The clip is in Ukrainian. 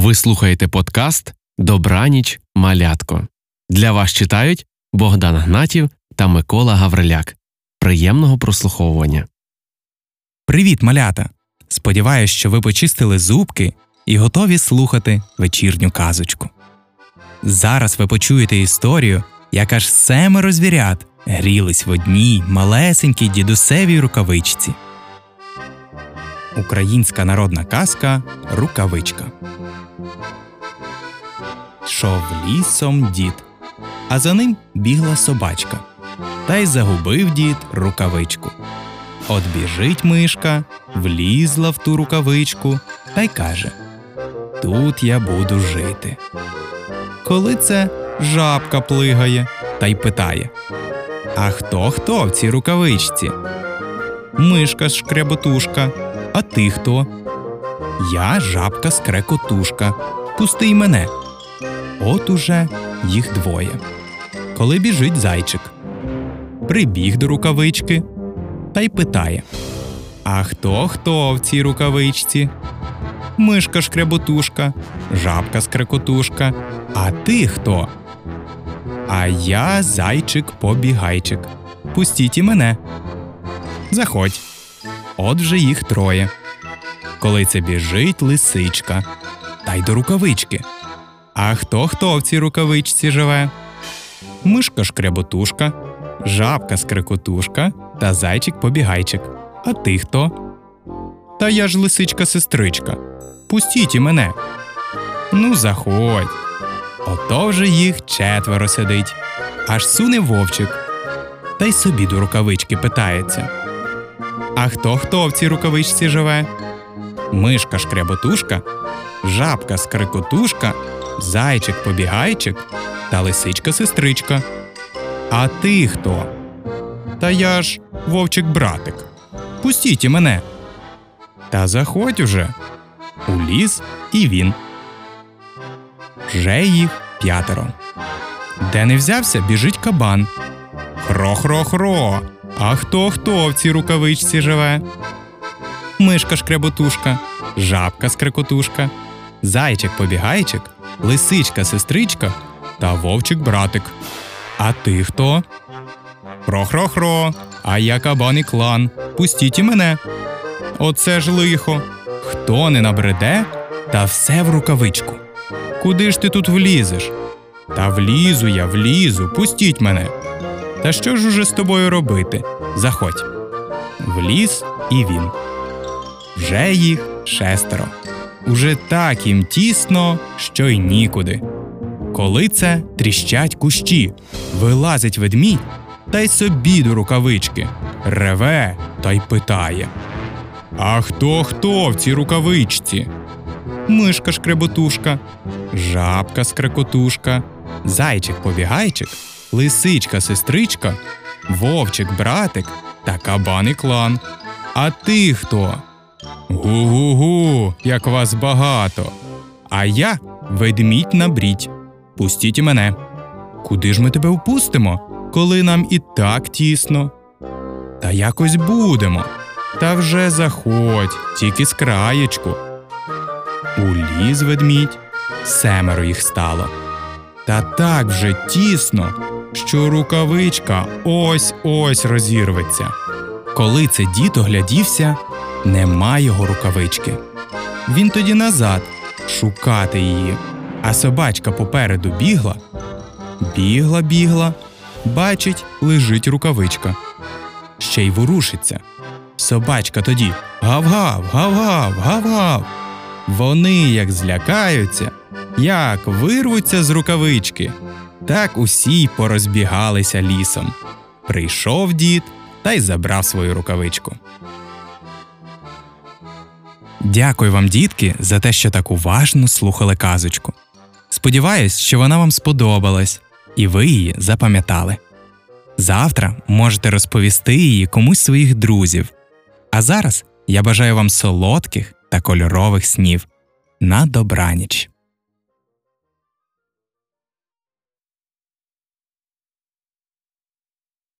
Ви слухаєте подкаст Добраніч малятко. Для вас читають Богдан Гнатів та Микола Гавриляк. Приємного прослуховування. Привіт, малята! Сподіваюсь, що ви почистили зубки і готові слухати вечірню казочку. Зараз ви почуєте історію, як аж семеро звірят грілись в одній малесенькій дідусевій рукавичці. Українська народна казка Рукавичка. Йшов лісом дід, а за ним бігла собачка. Та й загубив дід рукавичку. От біжить мишка, влізла в ту рукавичку та й каже Тут я буду жити. Коли це жабка плигає та й питає А хто хто в цій рукавичці? Мишка шкреботушка, а ти хто? Я жабка скрекотушка. Пусти й мене. От уже їх двоє. Коли біжить зайчик, прибіг до рукавички та й питає А хто хто в цій рукавичці? Мишка шкреботушка, жабка скрекотушка. А ти хто? А я зайчик побігайчик. Пустіть і мене. Заходь. От вже їх троє. Коли це біжить лисичка, та й до рукавички. А хто хто в цій рукавичці живе? Мишка шкреботушка, жабка скрекотушка та зайчик побігайчик. А ти хто? Та я ж лисичка сестричка. Пустіть і мене. Ну, заходь. Ото вже їх четверо сидить, аж суне вовчик. Та й собі до рукавички питається. А хто хто в цій рукавичці живе? Мишка шкреботушка, жабка скрикотушка, зайчик побігайчик та лисичка сестричка. А ти хто? Та я ж вовчик братик. Пустіть і мене. Та заходь уже. У ліс і він. Вже їх п'ятеро. Де не взявся, біжить кабан. Хро-хро-хро. А хто хто в цій рукавичці живе? Мишка шкреботушка, жабка скрекотушка, зайчик побігайчик, лисичка сестричка та вовчик братик. А ти хто? Хро-хро-хро, а я кабан і клан. Пустіть і мене. Оце ж лихо. Хто не набреде, та все в рукавичку. Куди ж ти тут влізеш? Та влізу я, влізу, пустіть мене. Та що ж уже з тобою робити? Заходь. Вліз і він. Вже їх шестеро. Уже так їм тісно, що й нікуди. Коли це тріщать кущі, вилазить ведмідь та й собі до рукавички, реве та й питає. А хто хто в цій рукавичці? Мишка шкреботушка, жабка скрекотушка, зайчик побігайчик, лисичка сестричка, вовчик братик та кабан і клан. А ти хто? Гу-гу-гу, як вас багато. А я ведмідь на брідь. Пустіть мене. Куди ж ми тебе впустимо, коли нам і так тісно? Та якось будемо. Та вже заходь, тільки з краєчку. Уліз ведмідь, семеро їх стало. Та так вже тісно, що рукавичка ось ось розірветься. Коли це дід оглядівся, нема його рукавички. Він тоді назад шукати її, а собачка попереду бігла, бігла, бігла, бачить, лежить рукавичка. Ще й ворушиться. Собачка тоді гав-гав, гав-гав, гав-гав. Вони як злякаються, як вирвуться з рукавички, так усі й порозбігалися лісом. Прийшов дід та й забрав свою рукавичку. Дякую вам, дітки, за те, що так уважно слухали казочку. Сподіваюсь, що вона вам сподобалась, і ви її запам'ятали. Завтра можете розповісти її комусь своїх друзів. А зараз я бажаю вам солодких та кольорових снів. На добраніч!